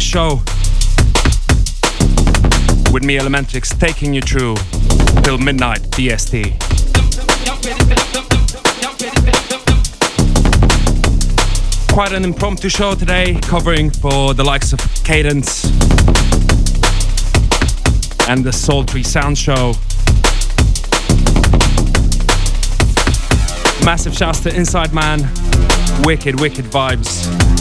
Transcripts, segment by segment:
Show. With me, Elementrix, taking you through till midnight BST. Quite an impromptu show today, covering for the likes of Cadence and the Sultry Sound Show. Massive shouts to Inside Man. Wicked, wicked vibes.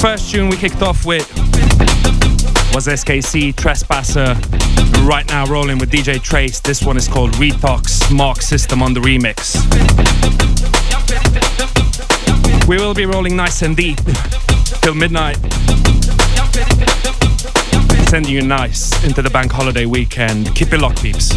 First tune we kicked off with was SKC Trespasser. Right now rolling with DJ Trace. This one is called Retox Mark System on the remix. We will be rolling nice and deep till midnight. Sending you nice into the bank holiday weekend. Keep it locked, peeps.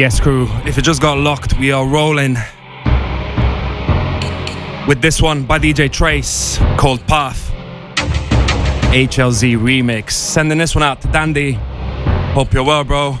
Yes, crew. If it just got locked, we are rolling with this one by DJ Trace called Path. HLZ remix. Sending this one out to Dandy. Hope you're well, bro.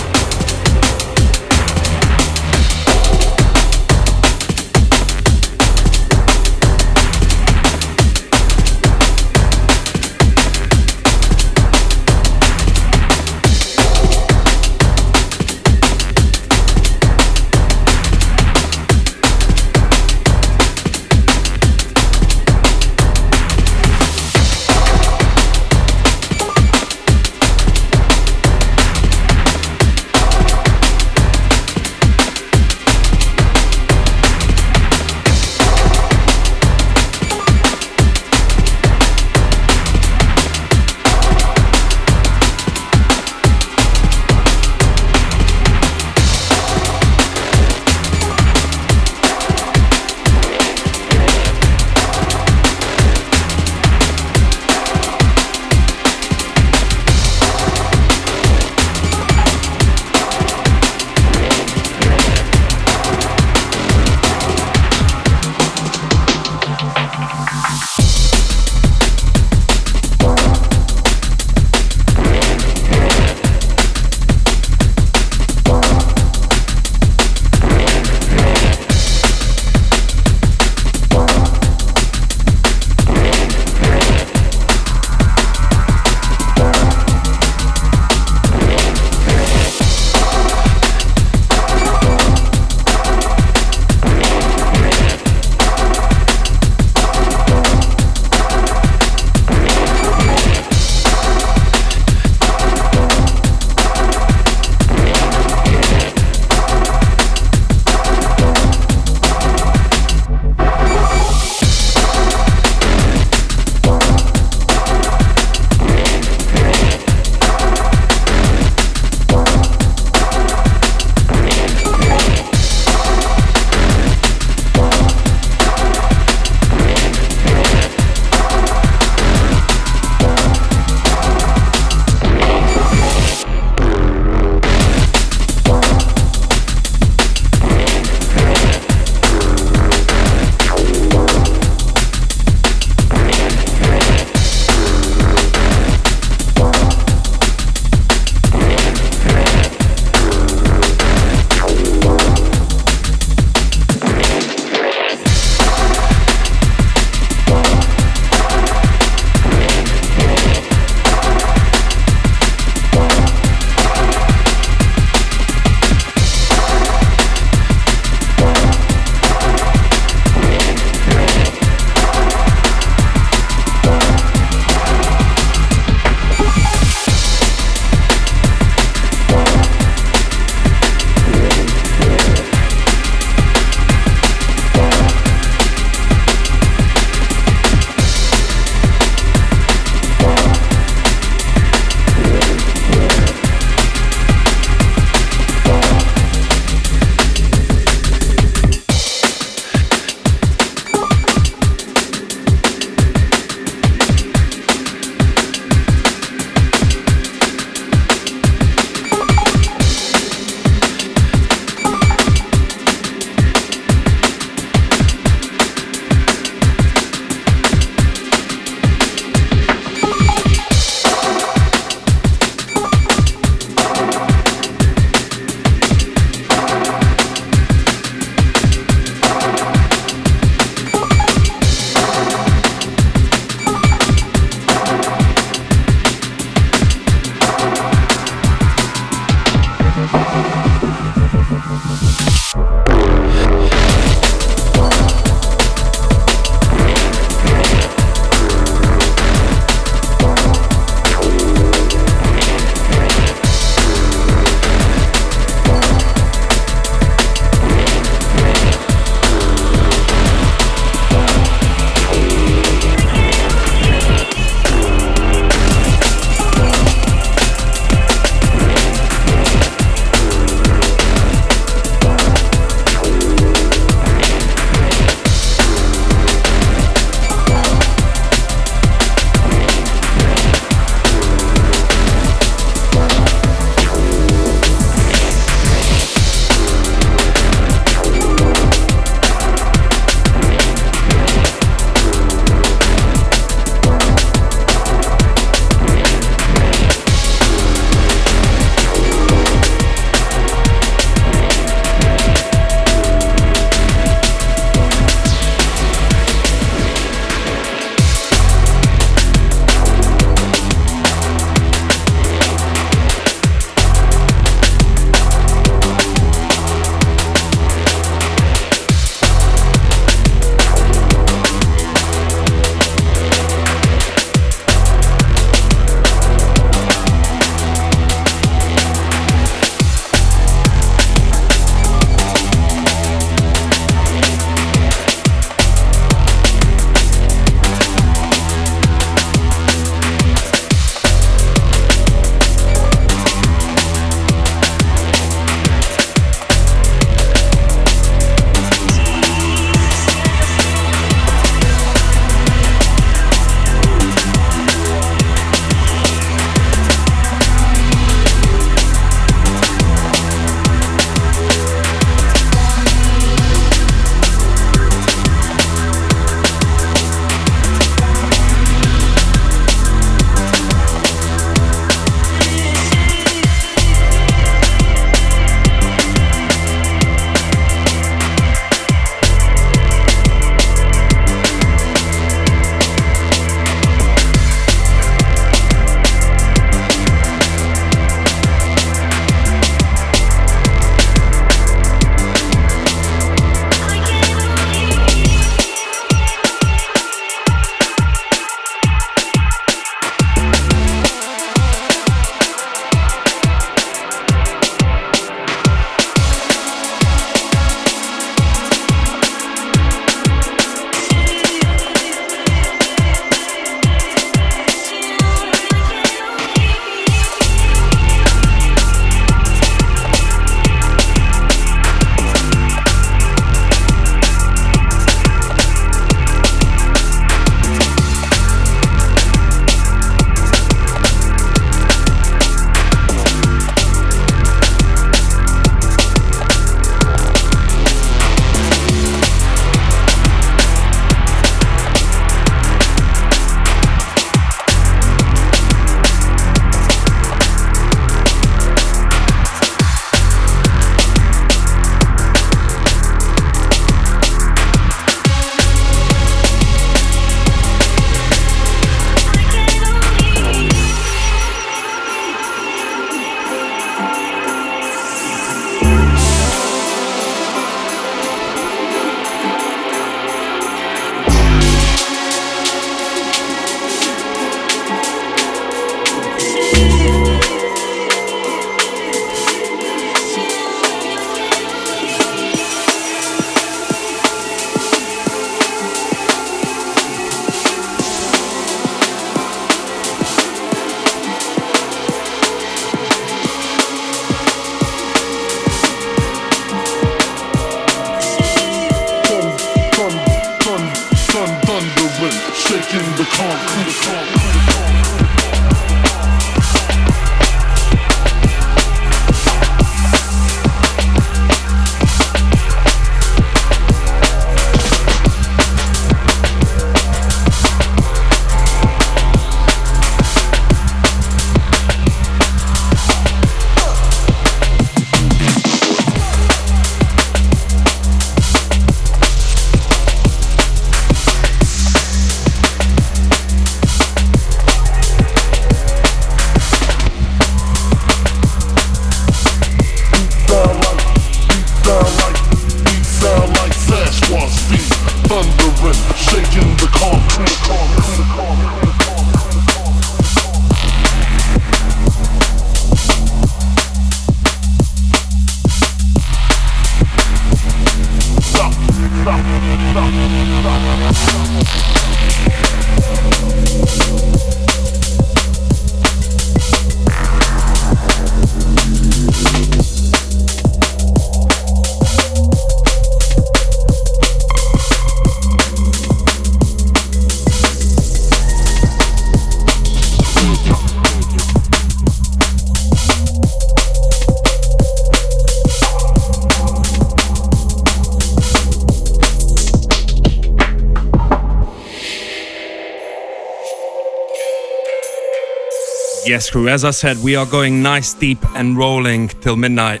Yes, crew. As I said, we are going nice, deep, and rolling till midnight.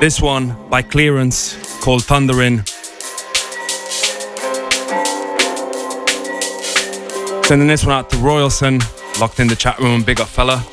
This one by Clearance called Thunderin. Sending this one out to Royalson, locked in the chat room. Big up, fella.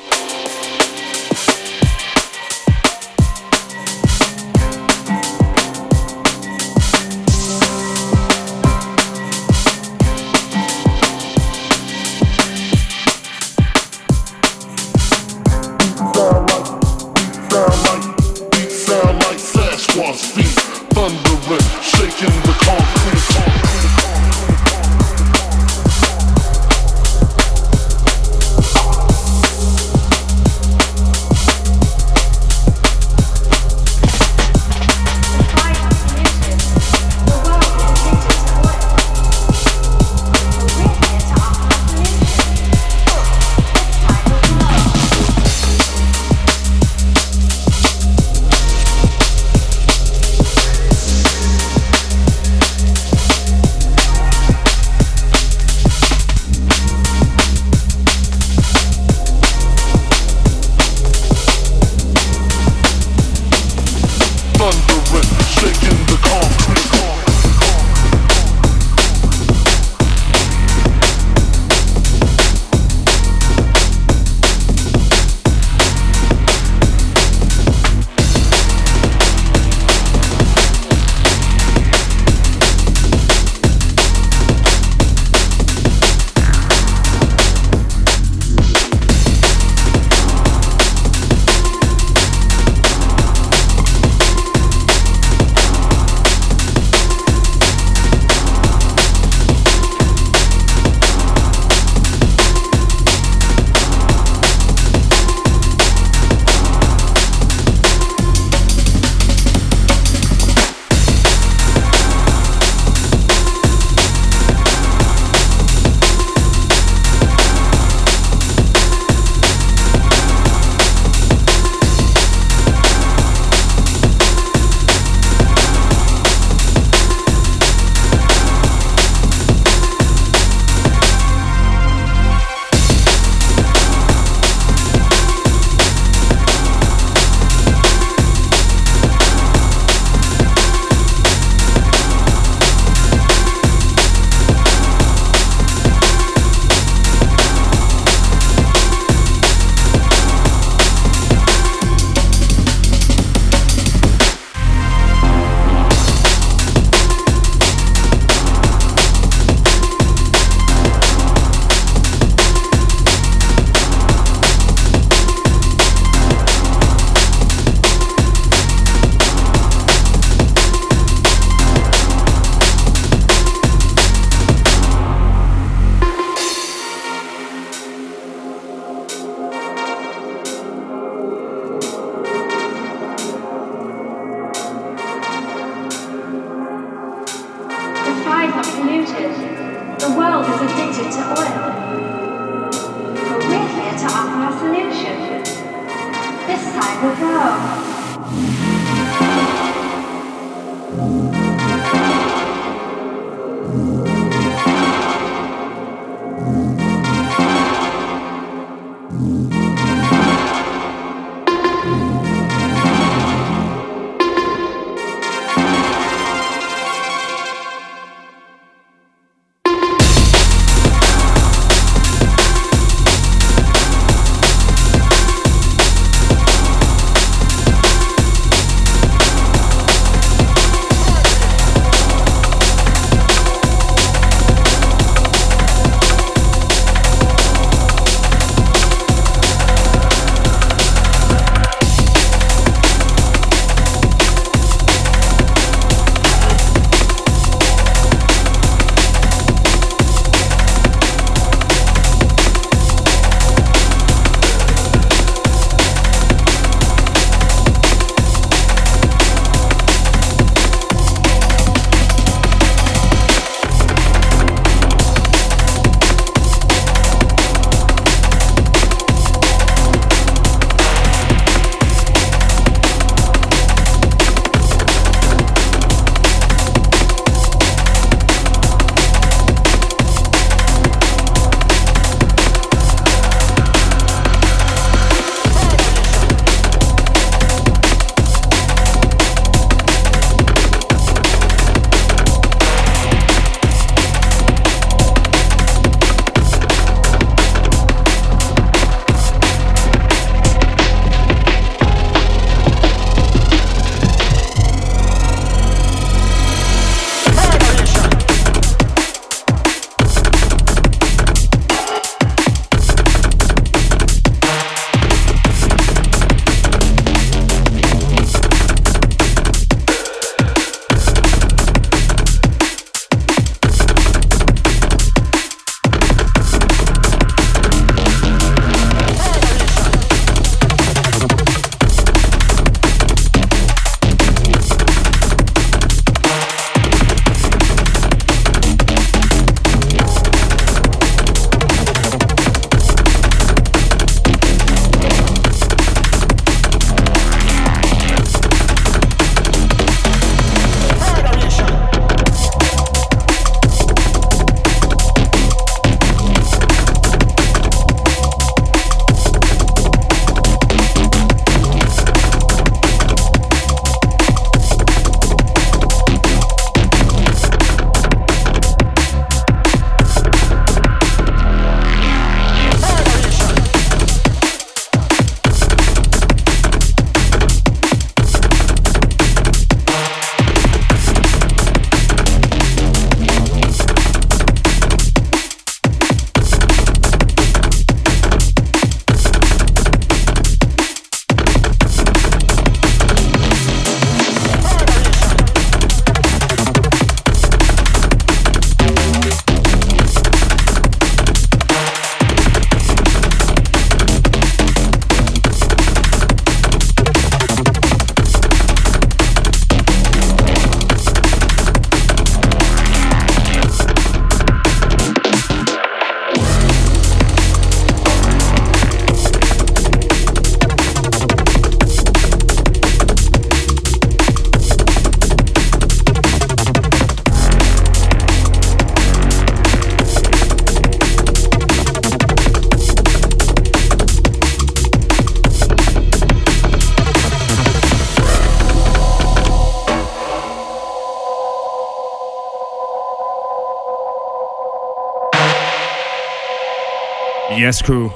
Crew.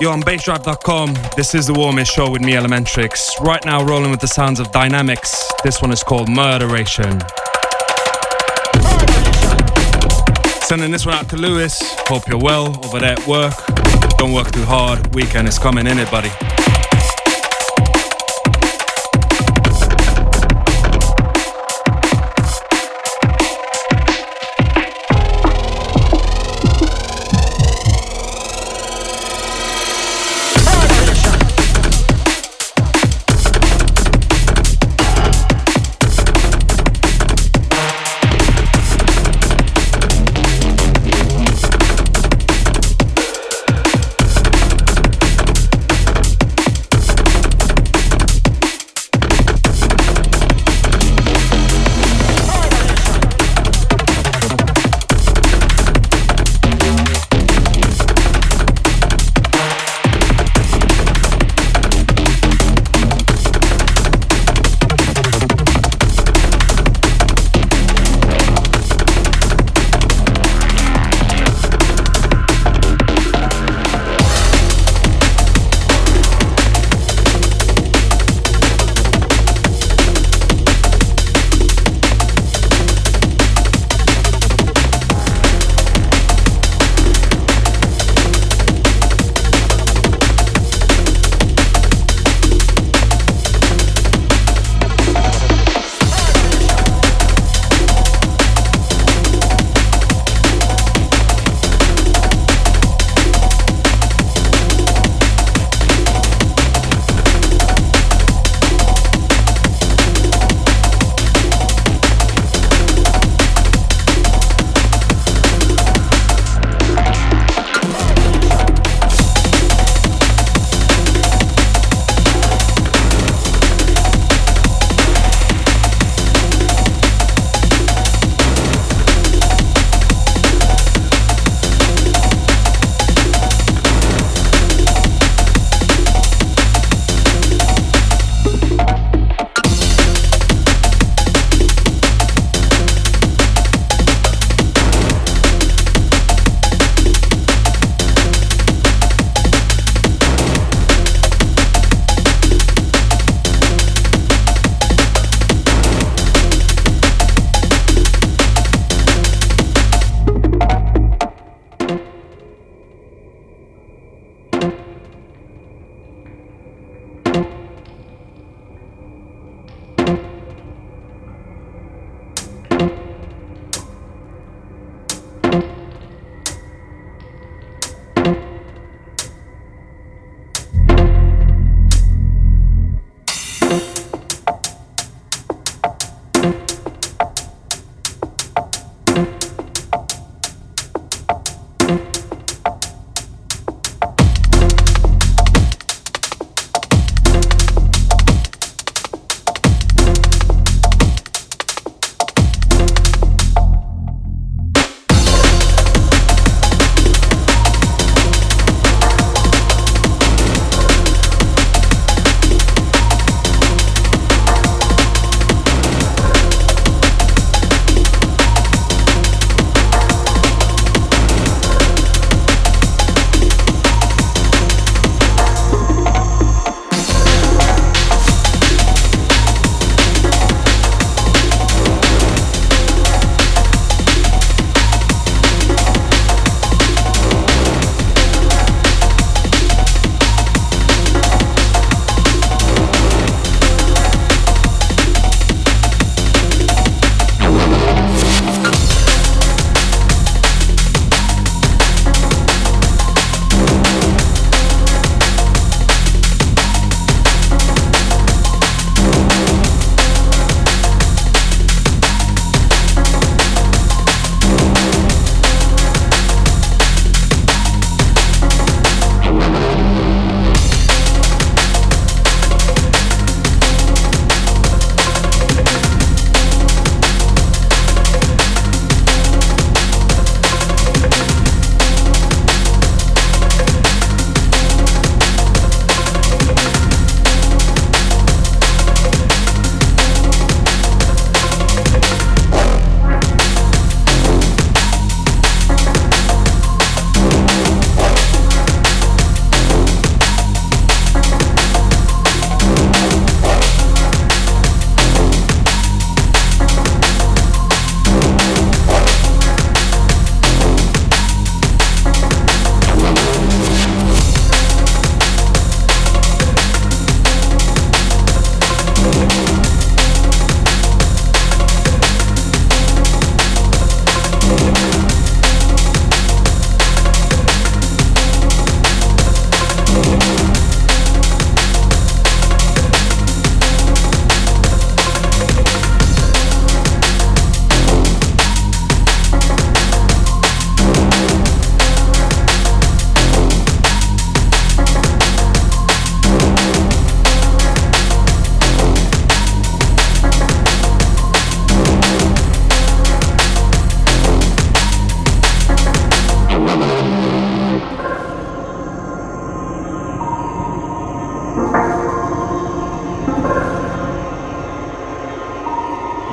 You're on bassdrive.com. This is the Warm Ears show with me, Elementrix. Right now, rolling with the sounds of Dynamix. This one is called Murderation. Sending this one out to Lewis. Hope you're well over there at work. Don't work too hard. Weekend is coming in it, buddy.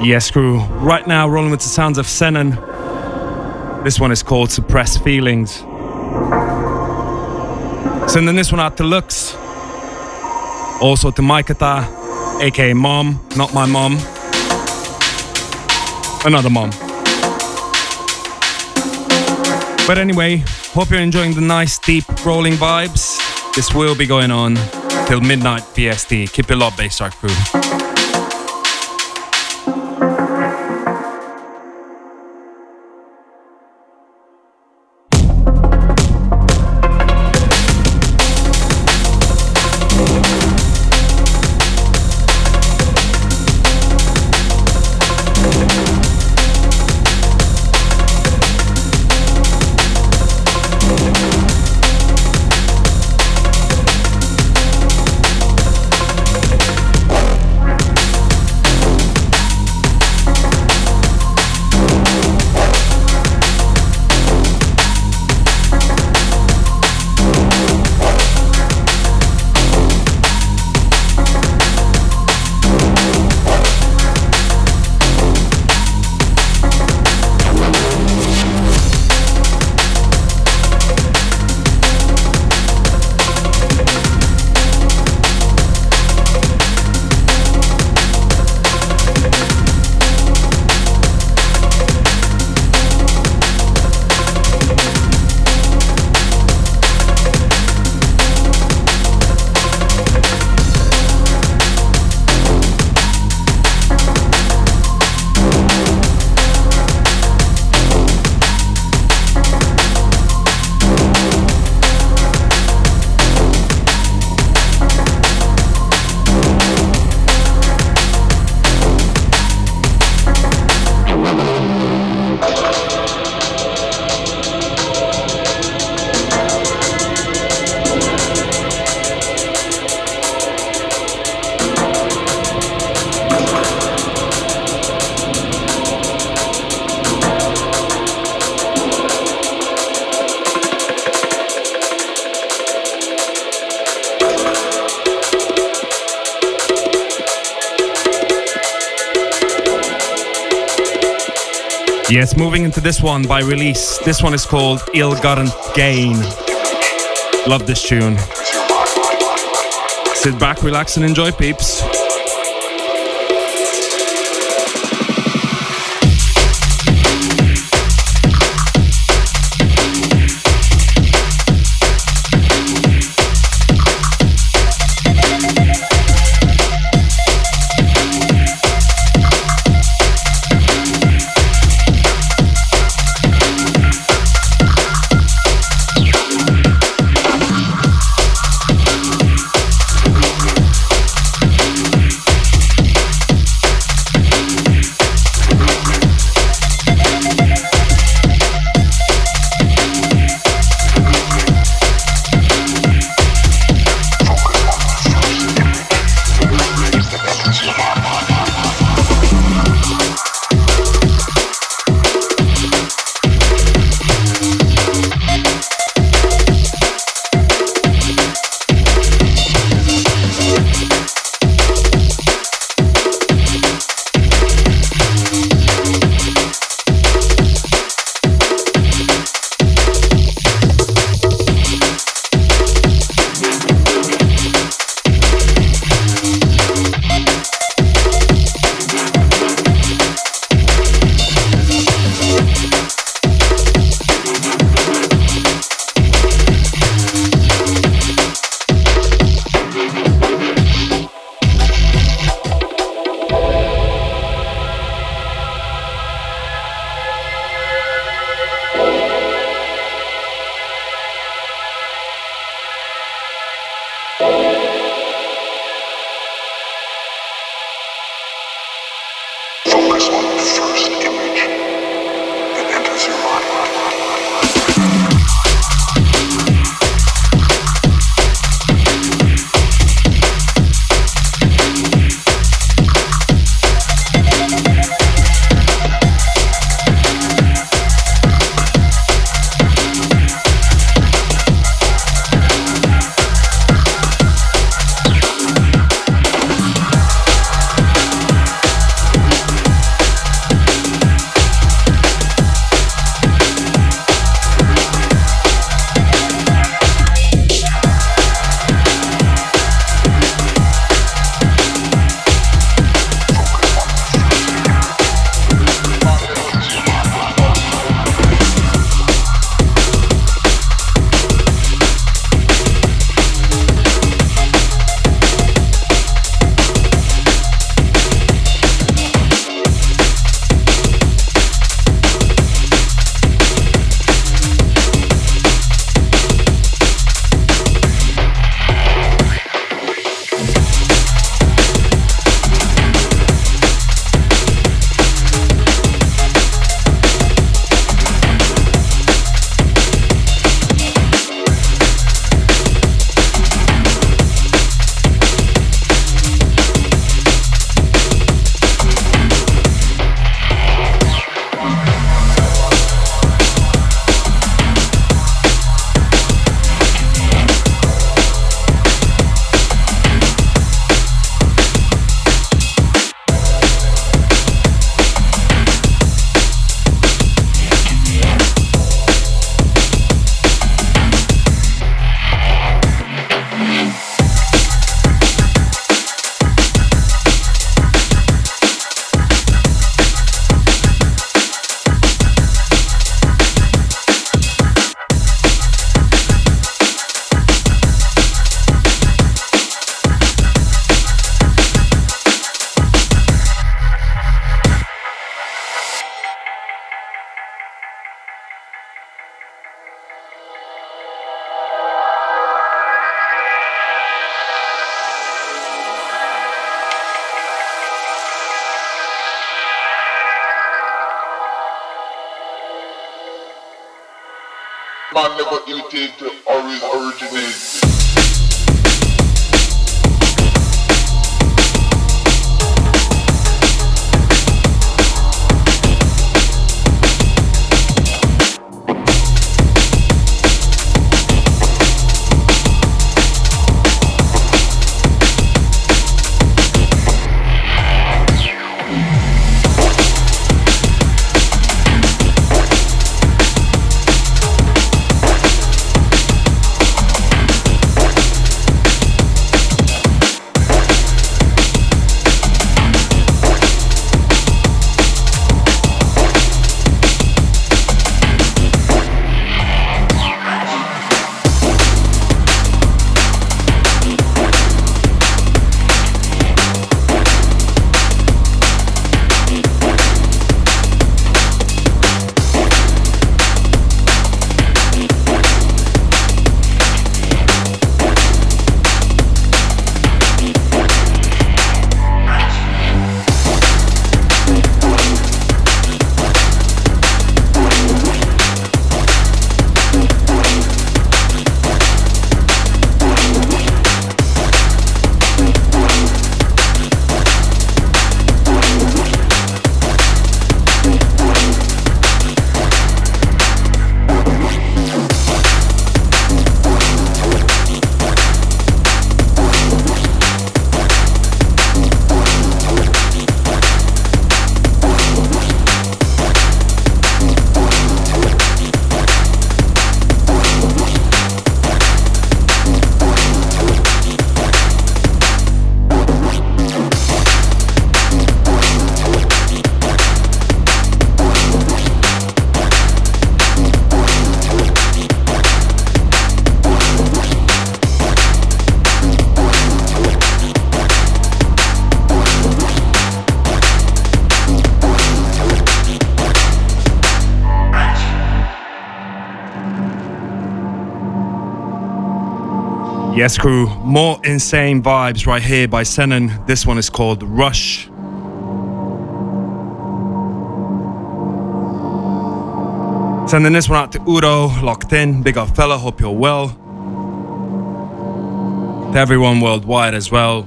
Yes, crew. Right now, rolling with the sounds of Xenon. This one is called Suppressed Feelings. Sending this one out to Lux. Also to Maikata, aka Mom, not my mom. Another mom. But anyway, hope you're enjoying the nice, deep, rolling vibes. This will be going on till midnight PST. Keep it locked, Bass crew. Moving into this one by Release. This one is called Ill Gotten Gain. Love this tune. Sit back, relax, and enjoy, peeps. Man never Yes, crew. More insane vibes right here by Xenon. This one is called Rush. Sending this one out to Udo, locked in. Big up, fella. Hope you're well. To everyone worldwide as well.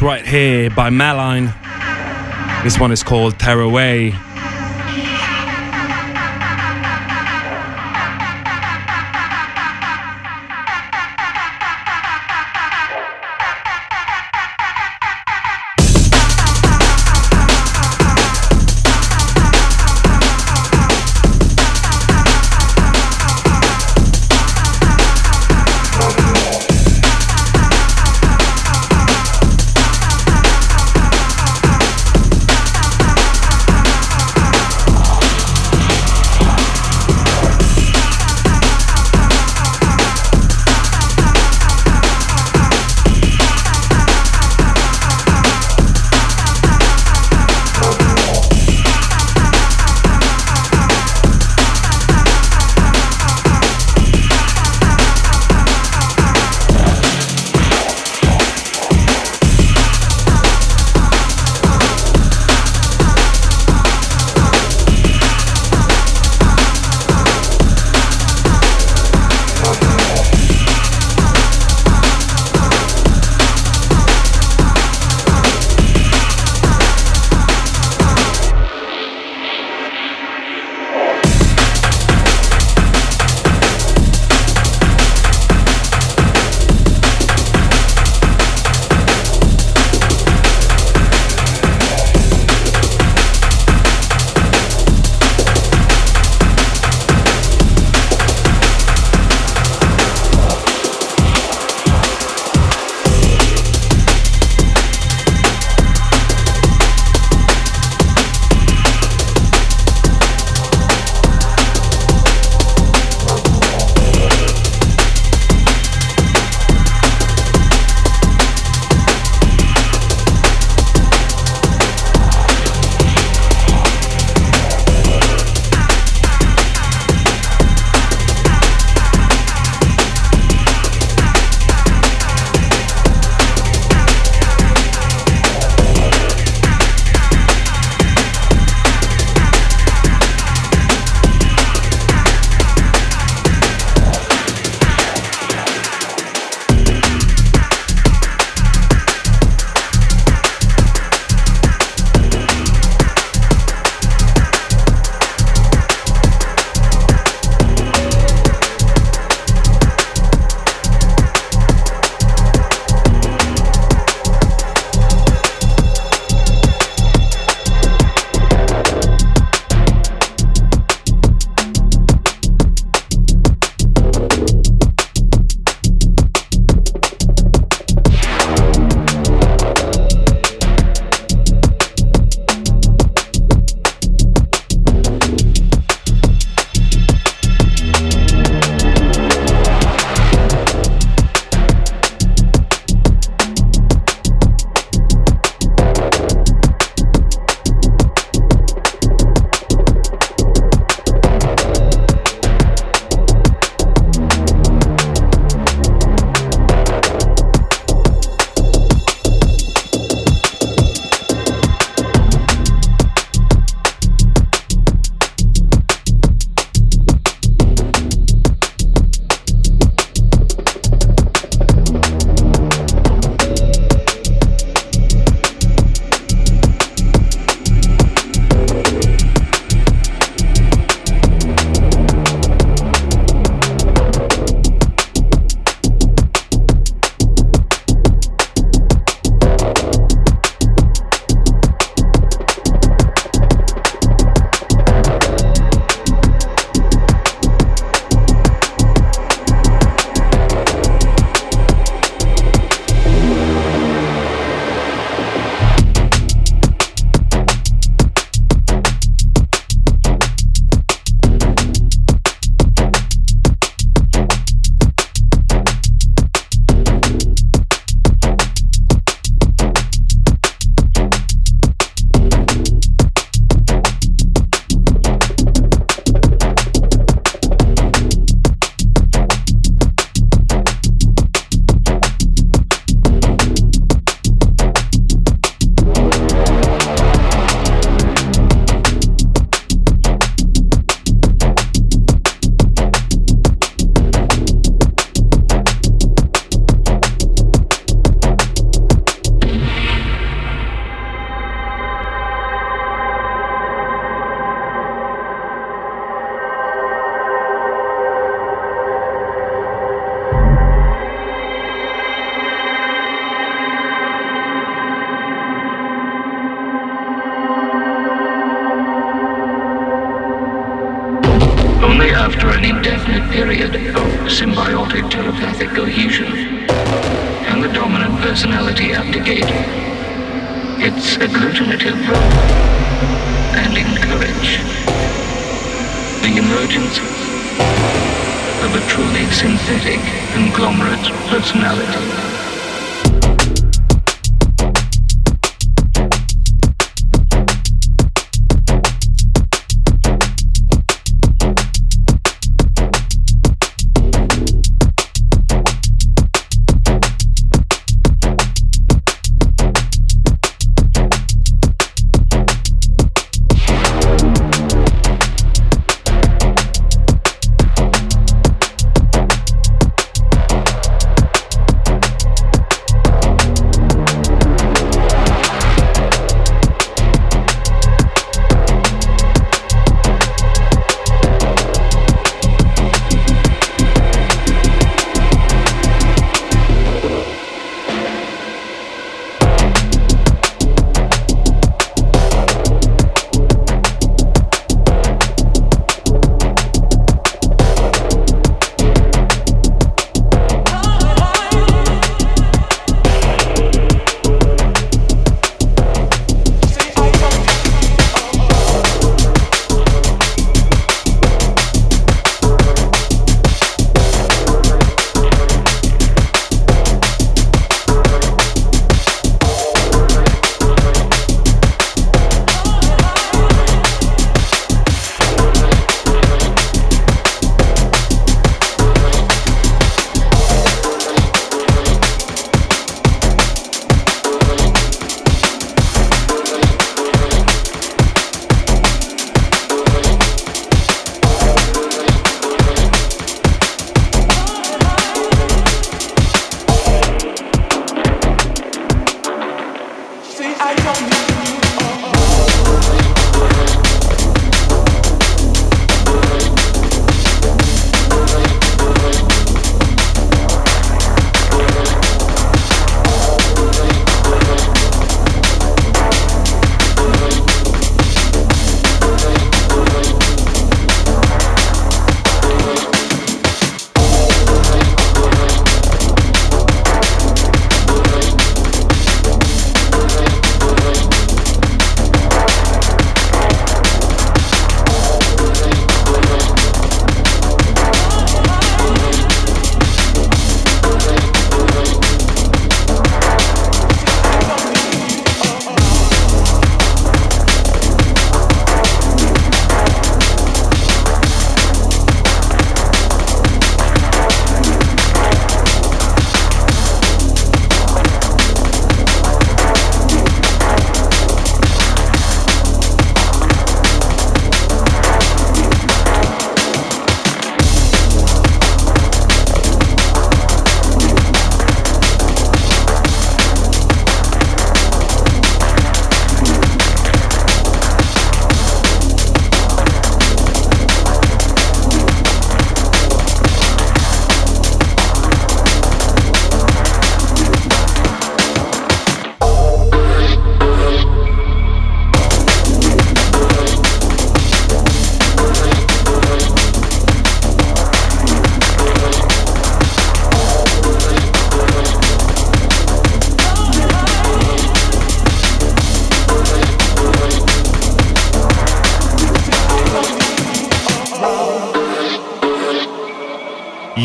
Right here by Malign. This one is called Tearaway. indefinite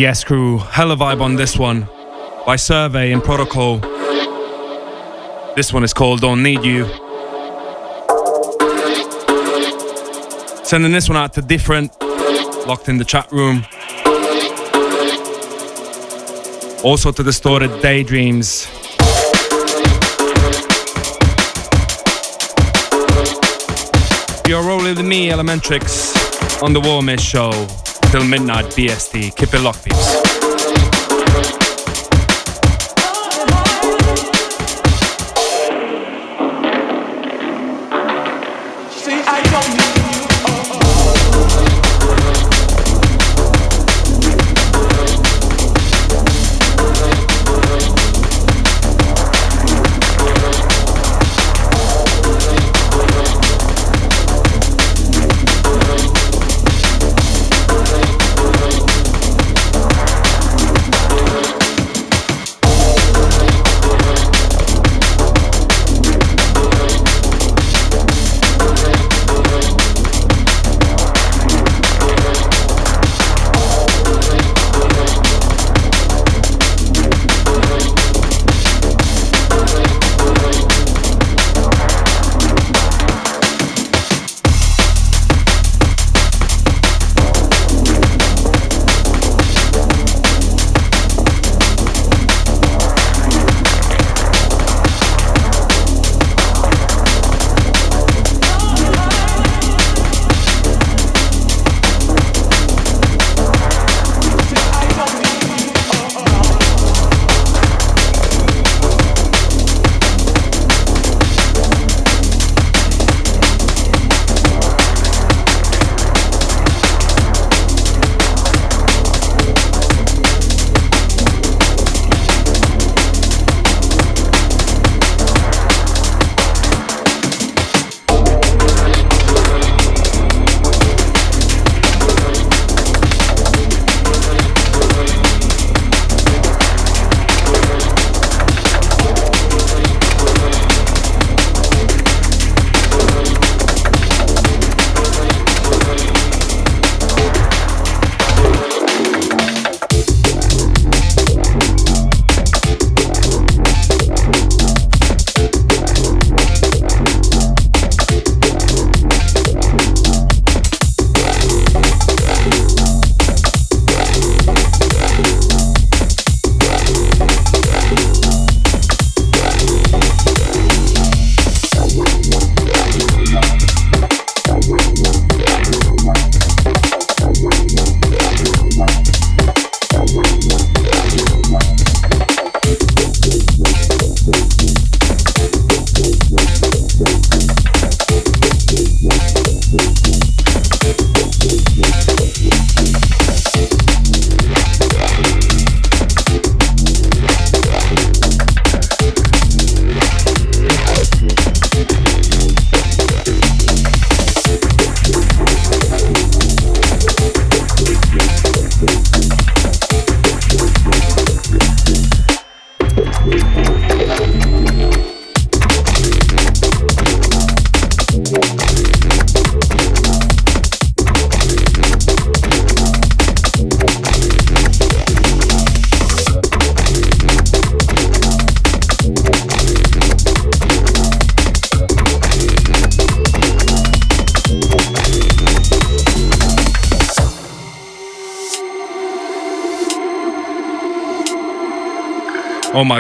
Yes Crew, hella vibe on this one. By Survey and Protocol. This one is called Don't Need You. Sending this one out to different, locked in the chat room. Also to Distorted Daydreams. You're rolling with me, Elementrix, on the Warm Ears Show till midnight BST. Keep it locked, peeps.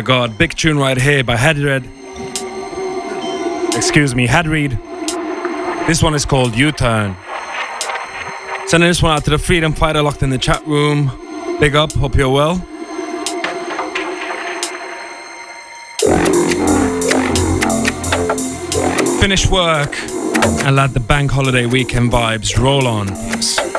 My god, big tune right here by Hadred. Excuse me, HeadRead. This one is called U Turn. Sending this one out to the Freedom Fighter locked in the chat room. Big up, hope you're well. Finish work and let the bank holiday weekend vibes roll on.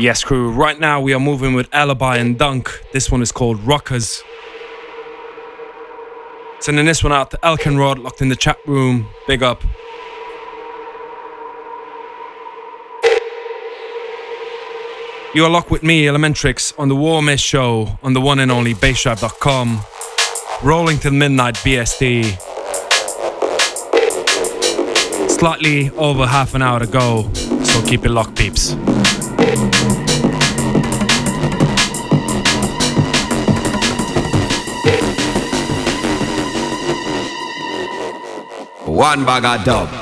Yes, crew. Right now we are moving with Alibi and Dunk. This one is called Rockers. Sending this one out to Elkinrod, locked in the chat room. Big up. You are locked with me, Elementrix, on the Warm Ears Show on the one and only bassdrive.com. Rolling till midnight BST. Slightly over half an hour to go, so keep it locked, peeps. One bag of dub.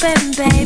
open, baby.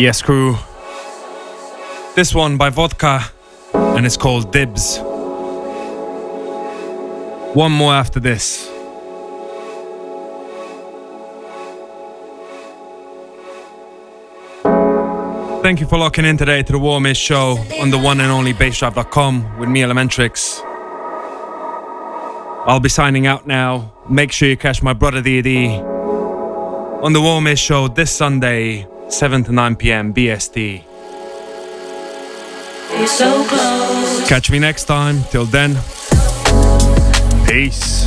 Yes, crew. This one by Vodkah, and it's called Dibs. One more after this. Thank you for locking in today to the Warm Ears Show on the one and only bassdrive.com with me, Elementrix. I'll be signing out now. Make sure you catch my brother DD on the Warm Ears Show this Sunday, 7 to 9 p.m. BST. So close. Catch me next time. Till then, peace.